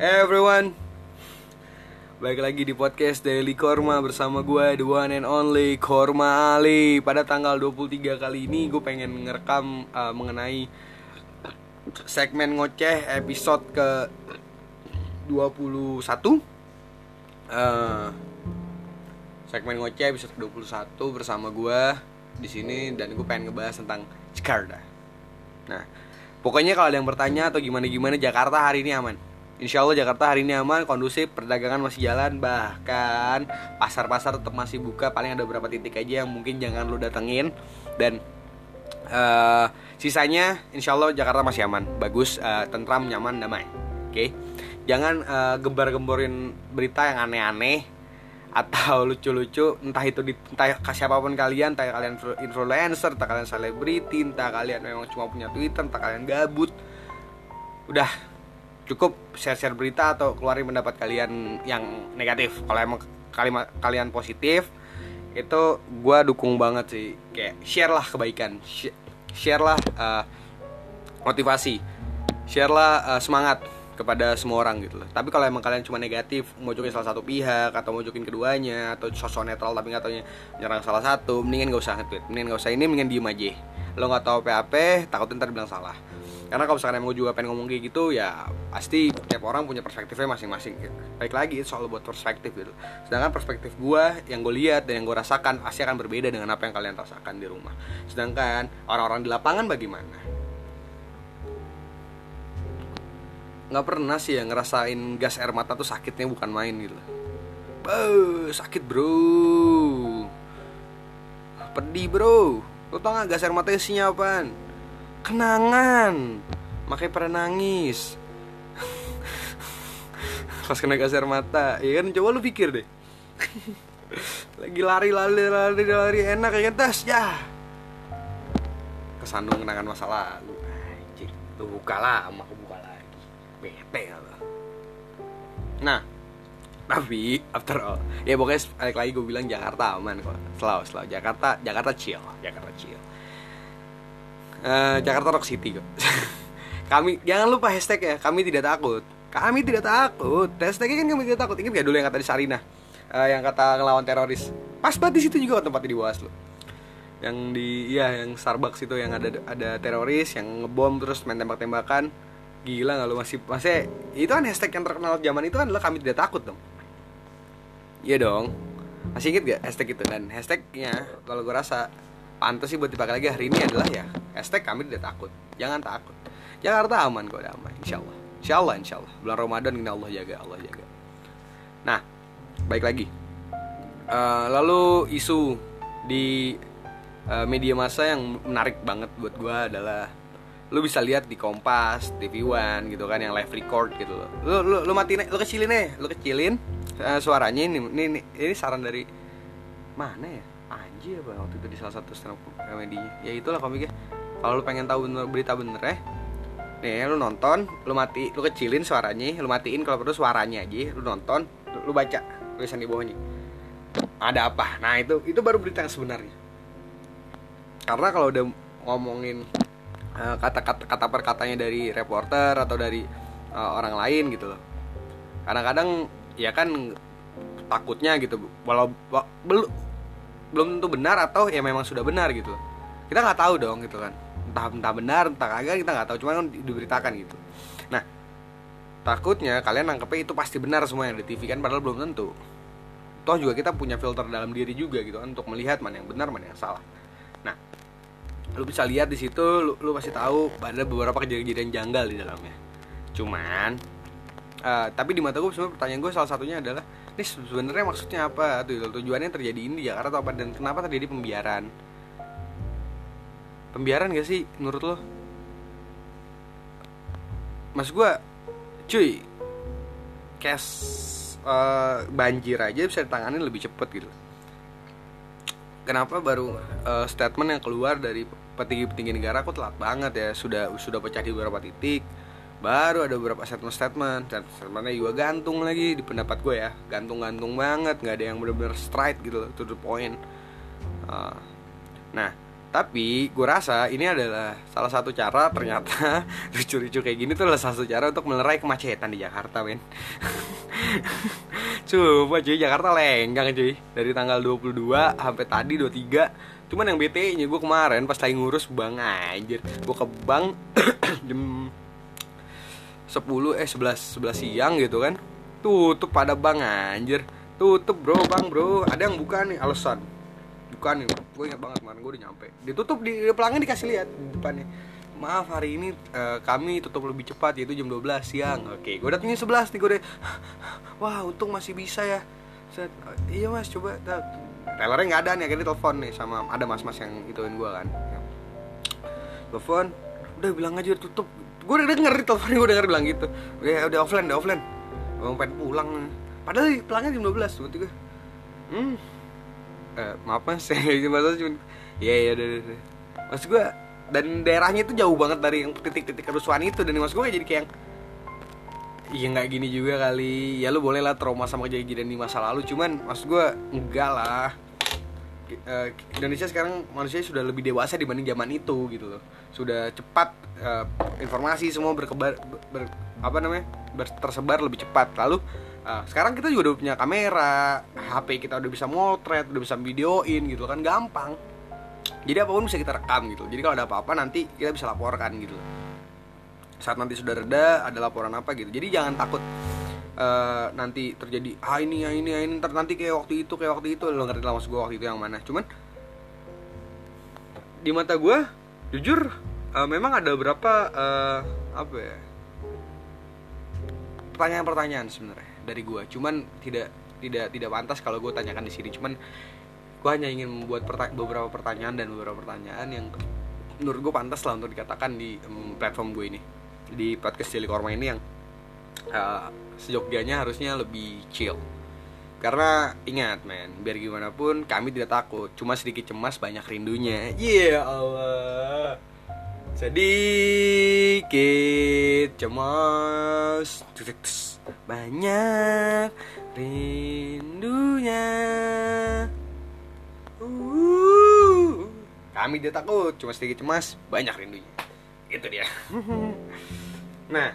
Everyone Baik lagi di podcast Daily Korma bersama gue The one and only Korma Ali Pada tanggal 23 kali ini gue pengen ngerekam uh, mengenai Segmen ngoceh episode ke 21 uh, Segmen ngoceh episode ke 21 bersama gue di sini dan gue pengen ngebahas tentang Jakarta. Nah, pokoknya kalau ada yang bertanya atau gimana-gimana Jakarta hari ini aman. Insya Allah Jakarta hari ini aman, kondusif, perdagangan masih jalan, bahkan pasar-pasar tetap masih buka. Paling ada beberapa titik aja yang mungkin jangan lo datengin dan uh, sisanya Insya Allah Jakarta masih aman, bagus, uh, tentram, nyaman, damai. Oke, okay? jangan uh, gembar-gemborin berita yang aneh-aneh atau lucu-lucu entah itu di entah siapa pun kalian entah kalian influencer entah kalian selebriti entah kalian memang cuma punya twitter entah kalian gabut udah cukup share-share berita atau keluarin pendapat kalian yang negatif kalau emang kalimat kalian positif itu gue dukung banget sih kayak share lah kebaikan share lah uh, motivasi share lah uh, semangat kepada semua orang gitu loh. Tapi kalau emang kalian cuma negatif, mau jokin salah satu pihak atau mau jokin keduanya atau sosok netral tapi nggak taunya nyerang salah satu, mendingan gak usah nge-tweet. Mendingan gak usah ini, mendingan diem aja. Lo nggak tahu apa-apa, takutnya ntar bilang salah. Karena kalau misalkan emang juga pengen ngomong kayak gitu ya pasti tiap orang punya perspektifnya masing-masing. Baik lagi soal buat perspektif gitu. Sedangkan perspektif gue yang gue lihat dan yang gue rasakan pasti akan berbeda dengan apa yang kalian rasakan di rumah. Sedangkan orang-orang di lapangan bagaimana? nggak pernah sih ya ngerasain gas air mata tuh sakitnya bukan main gitu Beuh, sakit bro Pedih bro Lo tau gak gas air mata isinya apaan? Kenangan. Makanya pada nangis. Pas kena gas air mata. Ya kan coba lu pikir deh. Lagi lari lari lari lari. Enak ya kan tas? Ya. Kesandung kenangan masa lalu. Anjir Tuh buka lama bete gitu. nah tapi after all ya pokoknya balik lagi gue bilang Jakarta aman kok. Selalu selalu Jakarta Jakarta chill Jakarta chill uh, Jakarta Rock City kok. Kami jangan lupa hashtag ya kami tidak takut. Kami tidak takut. Hashtagnya kan kami tidak takut. Ingat gak dulu yang kata di Sarina? Uh, yang kata ngelawan teroris. Pas banget di situ juga tempatnya di lo yang di iya yang Starbucks itu yang ada ada teroris yang ngebom terus main tembak-tembakan. Gila gak lu masih masih itu kan hashtag yang terkenal zaman itu kan adalah kami tidak takut dong. Iya dong. Masih inget gak hashtag itu? Dan hashtagnya kalau gue rasa pantas sih buat dipakai lagi hari ini adalah ya hashtag kami tidak takut. Jangan takut. Jakarta aman kok damai insya Allah. Insya Allah insya Allah. Bulan Ramadan ini Allah jaga Allah jaga. Nah baik lagi. Uh, lalu isu di uh, media massa yang menarik banget buat gue adalah lu bisa lihat di Kompas, TV One gitu kan yang live record gitu loh. Lu lu lu matiin lu kecilin nih, lu kecilin uh, suaranya ini, ini ini ini saran dari mana ya? Anjir apa waktu itu di salah satu stand up comedy. Ya itulah komiknya. Kalau lu pengen tahu bener, berita bener ya, nih lu nonton, lu mati, lu kecilin suaranya, lu matiin kalau perlu suaranya aja, lu nonton, lu, baca tulisan di bawahnya. Ada apa? Nah itu itu baru berita yang sebenarnya. Karena kalau udah ngomongin Eh, kata-kata kata perkatanya dari reporter atau dari uh, orang lain gitu loh kadang-kadang ya kan takutnya gitu walau belum belum tentu benar atau ya memang sudah benar gitu kita nggak tahu dong gitu kan entah entah benar entah kagak kita nggak tahu. Cuma kan diberitakan gitu. Nah takutnya kalian nangkepnya itu pasti benar semua yang di TV kan padahal belum tentu. Toh juga kita punya filter dalam diri juga gitu kan untuk melihat mana yang benar mana yang salah. Nah lu bisa lihat di situ lu, lu pasti tahu ada beberapa kejadian-kejadian janggal di dalamnya. Cuman uh, tapi di mata gue sebenarnya pertanyaan gue salah satunya adalah ini sebenarnya maksudnya apa? Tuh tujuannya terjadi ini di Jakarta atau apa dan kenapa terjadi pembiaran pembiaran gak sih menurut lo? Mas gue cuy cash uh, banjir aja bisa ditangani lebih cepet gitu. Kenapa baru uh, statement yang keluar dari petinggi-petinggi negara kok telat banget ya sudah sudah pecah di beberapa titik. Baru ada beberapa statement-statement dan statementnya juga gantung lagi di pendapat gue ya. Gantung-gantung banget nggak ada yang benar-benar straight gitu to the point. Uh, nah tapi gue rasa ini adalah salah satu cara ternyata lucu-lucu kayak gini tuh adalah salah satu cara untuk melerai kemacetan di Jakarta men. Coba cuy Jakarta lenggang cuy. Dari tanggal 22 sampai tadi 23 Cuman yang BT nya gue kemarin pas lagi ngurus bang anjir. Gue ke bank jam 10 eh 11 11 siang gitu kan. Tutup pada bang anjir. Tutup bro bang bro. Ada yang buka nih alasan buka nih gue ingat banget kemarin gue udah nyampe. Ditutup di pelangnya dikasih lihat depannya maaf hari ini uh, kami tutup lebih cepat yaitu jam 12 siang. Oke gue datangnya 11 nih gue udah wah untung masih bisa ya. Set, iya mas coba tellernya nggak ada nih akhirnya telepon nih sama ada mas-mas yang ituin gue kan. Telepon udah bilang aja tutup. Gue udah denger di telepon gue denger bilang gitu. Ya udah offline udah offline. Bang pengen pulang. Padahal pulangnya jam 12 berarti gue hmm eh, maaf mas. Saya cuma iya udah udah mas gue dan daerahnya itu jauh banget dari yang titik-titik kerusuhan itu dan mas gue jadi kayak Iya nggak gini juga kali. Ya lu boleh lah trauma sama kejadian di masa lalu Cuman mas gue enggak lah. Uh, Indonesia sekarang manusia sudah lebih dewasa dibanding zaman itu gitu loh. Sudah cepat uh, informasi semua berkebar ber, apa namanya ber, tersebar lebih cepat. Lalu uh, sekarang kita juga udah punya kamera HP kita udah bisa motret udah bisa videoin gitu kan gampang. Jadi apa pun bisa kita rekam gitu. Jadi kalau ada apa-apa nanti kita bisa laporkan gitu. Saat nanti sudah reda ada laporan apa gitu. Jadi jangan takut uh, nanti terjadi ah ini ya ini ya ini. Ntar nanti kayak waktu itu kayak waktu itu. Lo ngerti lah maksud gue waktu itu yang mana. Cuman di mata gue jujur uh, memang ada beberapa uh, apa ya pertanyaan-pertanyaan sebenarnya dari gue cuman tidak tidak tidak pantas kalau gue tanyakan di sini. Cuman gue hanya ingin membuat perta beberapa pertanyaan dan beberapa pertanyaan yang menurut gue pantas lah untuk dikatakan di um, platform gue ini. Di podcast Jeli Korma ini yang uh, sejogjanya harusnya lebih chill. Karena ingat men biar gimana pun kami tidak takut. Cuma sedikit cemas banyak rindunya. Iya yeah, Allah. Sedikit cemas banyak rindunya. Uh. kami tidak takut cuma sedikit cemas banyak rindunya. Itu dia. Nah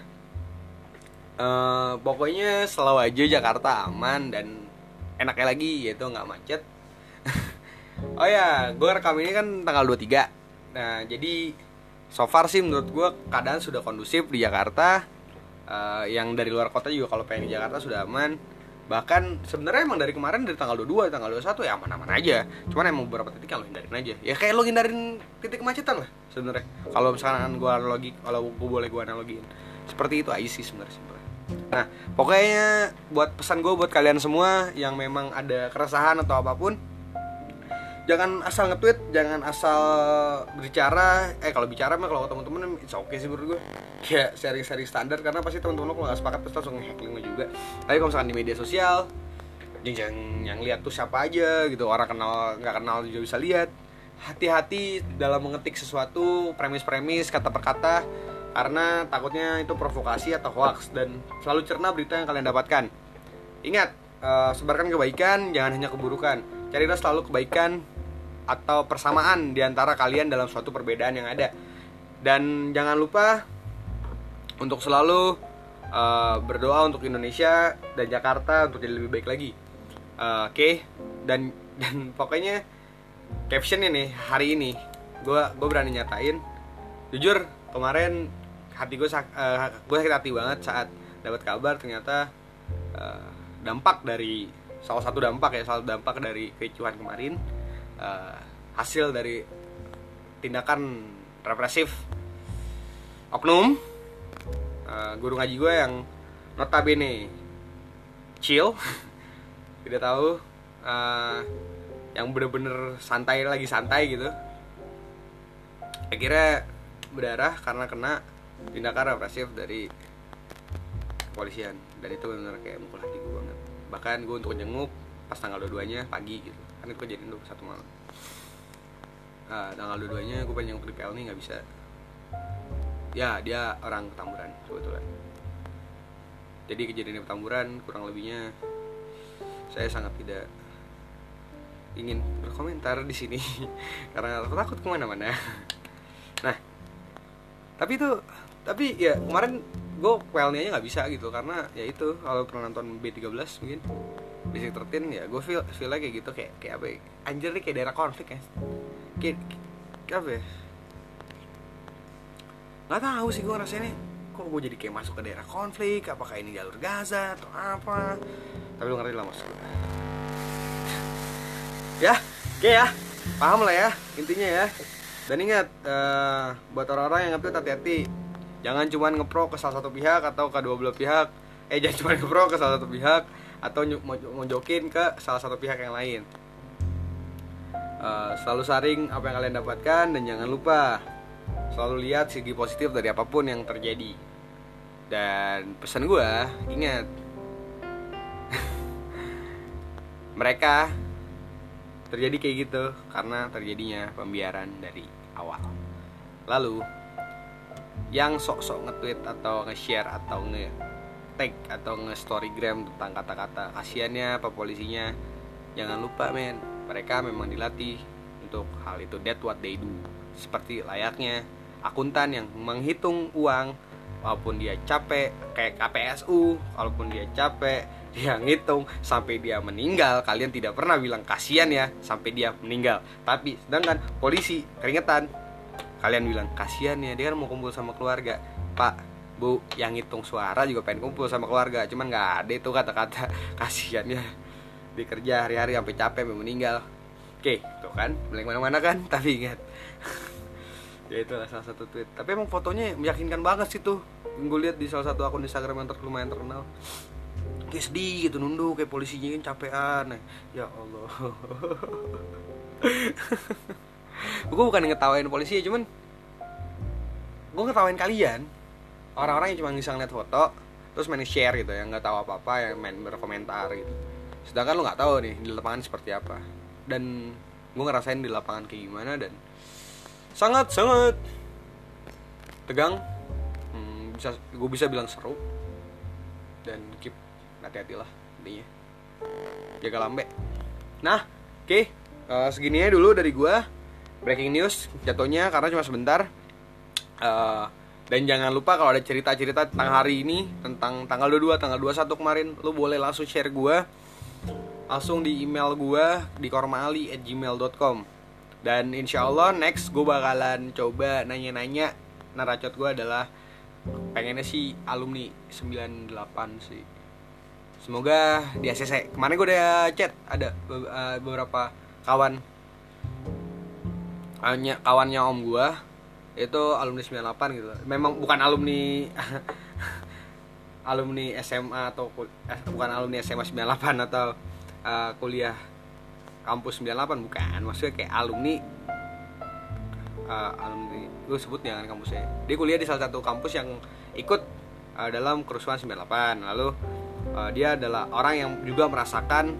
uh, pokoknya selalu aja Jakarta aman dan enaknya lagi yaitu nggak macet. Oh ya gue rekam ini kan tanggal 23 nah jadi so far sih menurut gue keadaan sudah kondusif di Jakarta uh, yang dari luar kota juga kalau pengen di Jakarta sudah aman. Bahkan sebenarnya emang dari kemarin dari tanggal 22 tanggal 21 ya aman-aman aja. Cuman emang beberapa titik lo hindarin aja. Ya kayak lo hindarin titik kemacetan lah sebenarnya. Kalau misalkan gue analogi kalau gue boleh gue analogiin. Seperti itu aja sih sebenarnya Nah, pokoknya buat pesan gue buat kalian semua yang memang ada keresahan atau apa pun, jangan asal nge-tweet, jangan asal berbicara. Eh kalau bicara mah kalau teman-teman it's okay sih menurut gue. Kayak sharing-sharing standar karena pasti teman-teman lo kalau nggak sepakat pasti langsung nge-hacking lo juga. Tapi kalau misalkan di media sosial, yang yang lihat tuh siapa aja gitu orang kenal nggak kenal juga bisa lihat hati-hati dalam mengetik sesuatu premis-premis kata per kata karena takutnya itu provokasi atau hoax dan selalu cerna berita yang kalian dapatkan. Ingat, uh, sebarkan kebaikan, jangan hanya keburukan. Carilah selalu kebaikan atau persamaan di antara kalian dalam suatu perbedaan yang ada. Dan jangan lupa untuk selalu uh, berdoa untuk Indonesia dan Jakarta untuk jadi lebih baik lagi. Uh, Oke, okay? dan dan pokoknya caption ini hari ini gue gue berani nyatain jujur kemarin hati gue uh, eh, gue sakit hati banget saat dapat kabar ternyata uh, dampak dari salah satu dampak ya salah satu dampak dari kericuhan kemarin uh, hasil dari tindakan represif oknum uh, guru ngaji gue yang notabene chill tidak tahu uh, yang bener-bener santai lagi santai gitu. Akhirnya berdarah karena kena tindakan represif dari kepolisian. Dan itu benar kayak mukul hati gue banget. Bahkan gue untuk jenguk pas tanggal dua duanya pagi gitu kan kejadian dua satu malam. Uh, tanggal dua duanya gue pengen jenguk di PL nih nggak bisa. Ya dia orang ketamburan sebetulnya jadi kejadian di petamburan kurang lebihnya saya sangat tidak ingin berkomentar di sini. Karena aku takut ke mana-mana. Nah tapi itu tapi ya kemarin gue pelnya aja nggak bisa gitu. Karena ya itu kalau pernah nonton B13 mungkin Basic 13 ya gue feel feel kayak gitu kayak kayak apa ya? anjir nih kayak daerah konflik ya. Kayak, kayak apa ya? Nggak tahu sih gue rasanya kok gue jadi kayak masuk ke daerah konflik apakah ini jalur Gaza atau apa? Tapi lu ngerti lah maksud ya oke ya paham lah ya intinya ya. Dan ingat uh, buat orang-orang yang nge hati-hati. Jangan cuma ngepro ke salah satu pihak atau ke dua belah pihak. Eh jangan cuma ngepro ke salah satu pihak atau ngonjokin ke salah satu pihak yang lain. Uh, selalu saring apa yang kalian dapatkan dan jangan lupa selalu lihat segi positif dari apa pun yang terjadi. Dan pesan gue ingat mereka terjadi kayak gitu karena terjadinya pembiaran dari awal. Lalu yang sok-sok nge-tweet atau nge-share atau nge tag atau nge-storygram tentang kata-kata kasiannya apa polisinya. Jangan lupa men. Mereka memang dilatih untuk hal itu. That what they do. Seperti layaknya akuntan yang menghitung uang walaupun dia capek kayak KPSU walaupun dia capek dia ngitung sampai dia meninggal. Kalian tidak pernah bilang kasihan ya sampai dia meninggal. Tapi sedangkan polisi keringetan kalian bilang kasihan ya dia kan mau kumpul sama keluarga. Pak bu yang ngitung suara juga pengen kumpul sama keluarga cuman nggak ada itu kata-kata. Kasihan ya dikerja hari-hari sampai capek sampai meninggal. Oke tuh kan beli mana-mana kan tapi ingat. Ya itu salah satu tweet. Tapi emang fotonya meyakinkan banget sih tuh. Gue lihat di salah satu akun Instagram yang lumayan terkenal. Kayak sedih gitu nunduk kayak polisinya kan capean. Ya Allah. Gue bukan ngetawain polisi ya cuman gue ngetawain kalian orang-orang yang cuma bisa ngeliat foto terus main share gitu ya nggak tahu apa apa yang main berkomentar gitu. Sedangkan lo nggak tahu nih di lapangan seperti apa. Dan gue ngerasain di lapangan kayak gimana dan sangat sangat tegang. Hmm, bisa gue bisa bilang seru. Dan keep hati-hati lah intinya. Jaga lambe. Nah oke okay. uh, eh, segininya dulu dari gue breaking news jatuhnya karena cuma sebentar. Uh, dan jangan lupa kalau ada cerita-cerita tentang hari ini tentang tanggal 22 tanggal 21 kemarin lu boleh langsung share gue langsung di email gue di kormali at gmail.com dan insya Allah next gue bakalan coba nanya-nanya. Naracot gue adalah pengennya sih alumni 98 sih. Semoga di ACC kemarin gue udah chat ada eh, beberapa kawan. Hanya kawannya om gue itu alumni 98 gitu. Memang bukan alumni alumni SMA atau eh, bukan alumni SMA 98 atau uh, kuliah kampus 98 bukan. Maksudnya kayak alumni uh, alumni gue sebut jangan kampusnya. Dia kuliah di salah satu kampus yang ikut uh, dalam kerusuhan 98 lalu uh, dia adalah orang yang juga merasakan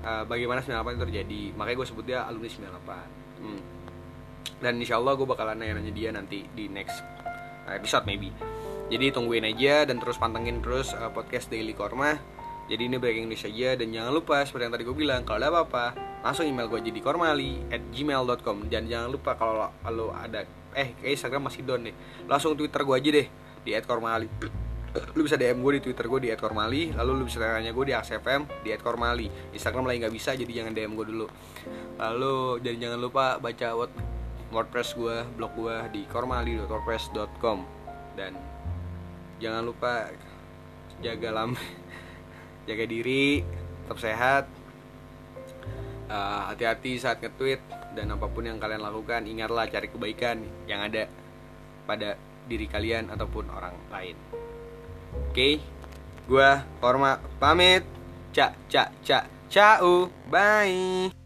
uh, bagaimana 98 itu terjadi. Makanya gue sebut dia alumni 98 hmm. Dan insya Allah gue bakalan nanya-nanya dia nanti di next episode maybe. Jadi tungguin aja dan terus pantengin terus uh, podcast Daily Korma. Jadi ini breaking news aja dan jangan lupa seperti yang tadi gue bilang kalau ada apa-apa langsung email gue jadi kormali at gmail.com dan jangan lupa kalau lo ada eh kayak Instagram masih down deh. Langsung Twitter gue aja deh di @kormali. Lu bisa DM gue di Twitter gue di @kormali, lalu lu bisa tanya gue di AXFM di @kormali. Instagram lagi nggak bisa, jadi jangan DM gue dulu. Lalu dan jangan lupa baca WordPress gue, blog gue di kormali.wordpress.com dan jangan lupa jaga lam, jaga diri, tetap sehat, hati hati-hati saat nge-tweet dan apa pun yang kalian lakukan ingatlah cari kebaikan yang ada pada diri kalian ataupun orang lain. Oke, okay? gue Korma pamit. Cak, cak, cak, cau, bye.